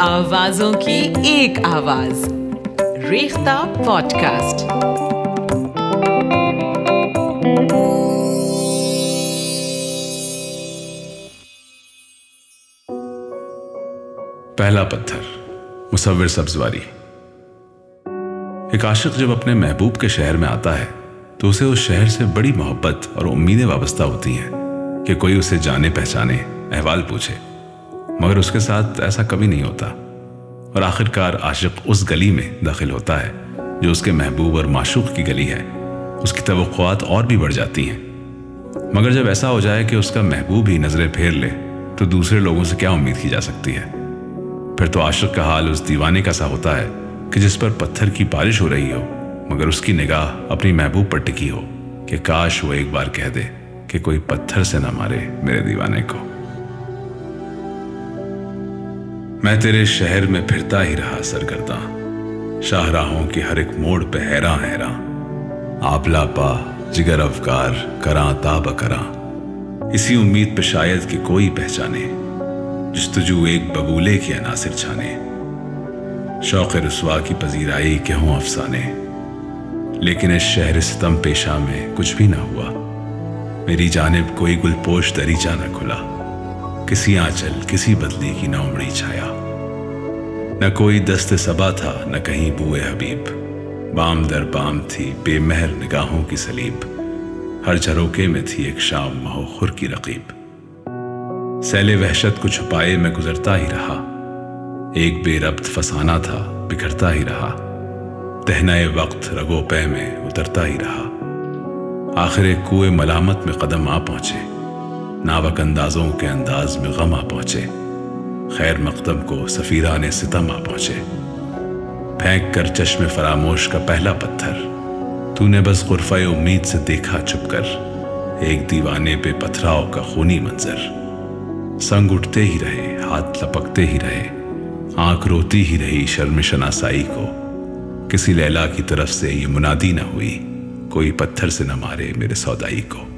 دلوں کی ایک آواز۔ ریختہ پوڈ کاسٹ پہلا پتھر، مصور سبزواری۔ ایک عاشق جب اپنے محبوب کے شہر میں آتا ہے، تو اسے اس شہر سے بڑی محبت اور امیدیں وابستہ ہوتی ہیں کہ کوئی اسے جانے، پہچانے، احوال پوچھے۔ مگر اس کے ساتھ ایسا کبھی نہیں ہوتا۔ اور آخر کار عاشق اس گلی میں داخل ہوتا ہے جو اس کے محبوب اور معشوق کی گلی ہے۔ اس کی توقعات اور بھی بڑھ جاتی ہیں۔ مگر جب ایسا ہو جائے کہ اس کا محبوب ہی نظریں پھیر لے، تو دوسرے لوگوں سے کیا امید کی جا سکتی ہے؟ پھر تو عاشق کا حال اس دیوانے کا سا ہوتا ہے کہ جس پر پتھر کی بارش ہو رہی ہو، مگر اس کی نگاہ اپنی محبوب پر ٹکی ہو کہ کاش وہ ایک بار کہہ دے کہ کوئی پتھر سے نہ مارے میرے دیوانے کو۔ میں تیرے شہر میں پھرتا ہی رہا سرگرداں۔ شاہراہوں کی ہر ایک موڑ پہ حیراں حیراں آپلا پا، جگر افکار، کراں تا بکراں اسی امید پہ شاید کہ کوئی پہچانے۔ جستجو ایک ببولے کے عناصر چھانے۔ شوق رسوا کی پذیرائی کے ہوں افسانے۔ لیکن اس شہر ستم پیشہ میں کچھ بھی نہ ہوا۔ میری جانب کوئی گل پوش دریچہ نہ کھلا۔ کسی آنچل، کسی بدلی کی نہ امڑی چھایا۔ نہ کوئی دست سبا تھا، نہ کہیں بوئے حبیب۔ بام در بام تھی بے مہر نگاہوں کی سلیب۔ ہر جھروکے میں تھی ایک شام مہو خور کی رقیب۔ سیل وحشت کو چھپائے میں گزرتا ہی رہا۔ ایک بے ربط فسانہ تھا، بکھرتا ہی رہا۔ تہنا وقت رگو پے میں اترتا ہی رہا۔ آخر ایک کوئے ملامت میں قدم آ پہنچے۔ ناوک اندازوں کے انداز میں غم آ پہنچے۔ خیر مقدم کو سفیران ستم آ پہنچے۔ پھینک کر چشم فراموش کا پہلا پتھر۔ تو نے بس غرفہ امید سے دیکھا چھپ کر۔ ایک دیوانے پہ پتھراؤ کا خونی منظر۔ سنگ اٹھتے ہی رہے، ہاتھ لپکتے ہی رہے۔ آنکھ روتی ہی رہی شرم شناسائی کو۔ کسی لیلا کی طرف سے یہ منادی نہ ہوئی۔ کوئی پتھر سے نہ مارے میرے سودائی کو۔